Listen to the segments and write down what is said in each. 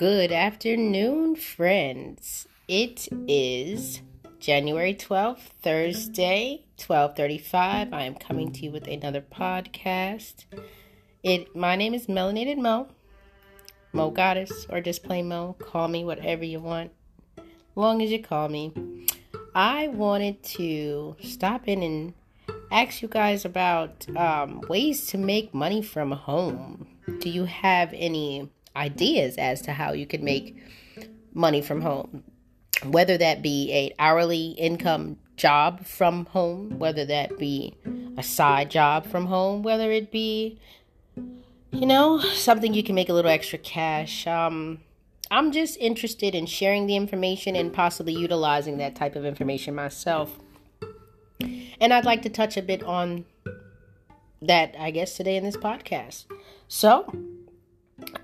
Good afternoon, friends. It is January 12th, Thursday, 12:35. I am coming to you with another podcast. It my name is Melanated Moe. Moe Goddess or just plain Moe. Call me whatever you want. Long as you call me. I wanted to stop in and ask you guys about um, ways to make money from home. Do you have any ideas as to how you can make money from home? Whether that be a hourly income job from home, whether that be a side job from home, whether it be you know something you can make a little extra cash. Um, I'm just interested in sharing the information and possibly utilizing that type of information myself. And I'd like to touch a bit on that, I guess, today in this podcast. So,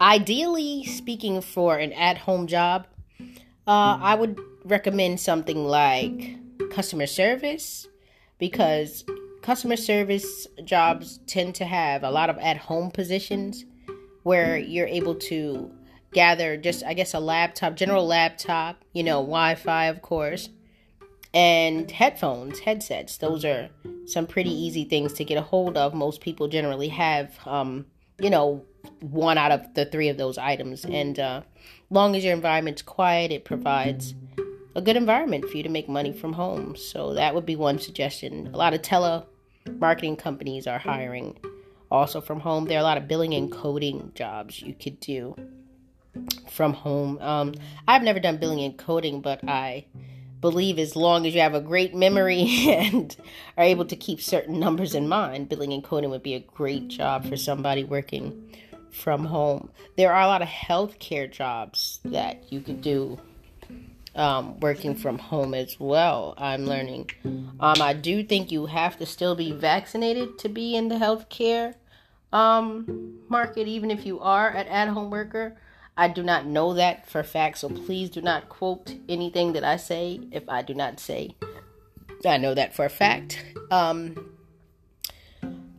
ideally speaking, for an at home job, uh, I would recommend something like customer service because customer service jobs tend to have a lot of at home positions where you're able to gather just, I guess, a laptop, general laptop, you know, Wi Fi, of course and headphones, headsets. Those are some pretty easy things to get a hold of. Most people generally have, um, you know, one out of the three of those items. And uh, long as your environment's quiet, it provides a good environment for you to make money from home. So that would be one suggestion. A lot of telemarketing companies are hiring also from home. There are a lot of billing and coding jobs you could do from home. Um, I've never done billing and coding, but I believe as long as you have a great memory and are able to keep certain numbers in mind, billing and coding would be a great job for somebody working from home. There are a lot of healthcare jobs that you could do um, working from home as well. I'm learning. Um, I do think you have to still be vaccinated to be in the healthcare um, market, even if you are an at home worker. I do not know that for fact, so please do not quote anything that I say if I do not say I know that for a fact. Um,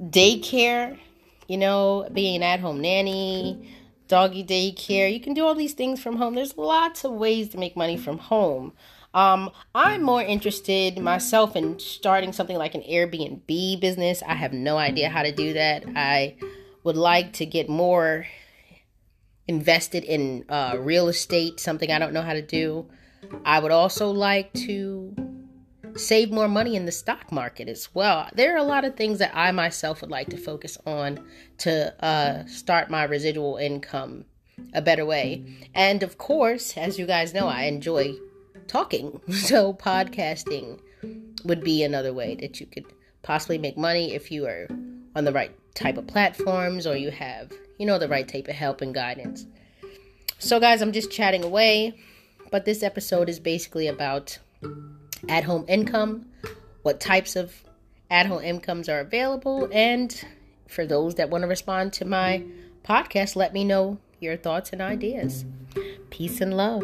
daycare, you know, being at home nanny, doggy daycare, you can do all these things from home. There's lots of ways to make money from home. Um, I'm more interested myself in starting something like an Airbnb business. I have no idea how to do that. I would like to get more invested in uh, real estate, something I don't know how to do. I would also like to save more money in the stock market as well. There are a lot of things that I myself would like to focus on to uh, start my residual income a better way. And of course, as you guys know, I enjoy talking. So, podcasting would be another way that you could possibly make money if you are on the right type of platforms or you have you know, the right type of help and guidance. So, guys, I'm just chatting away, but this episode is basically about at home income, what types of at home incomes are available, and for those that want to respond to my podcast, let me know your thoughts and ideas. Peace and love.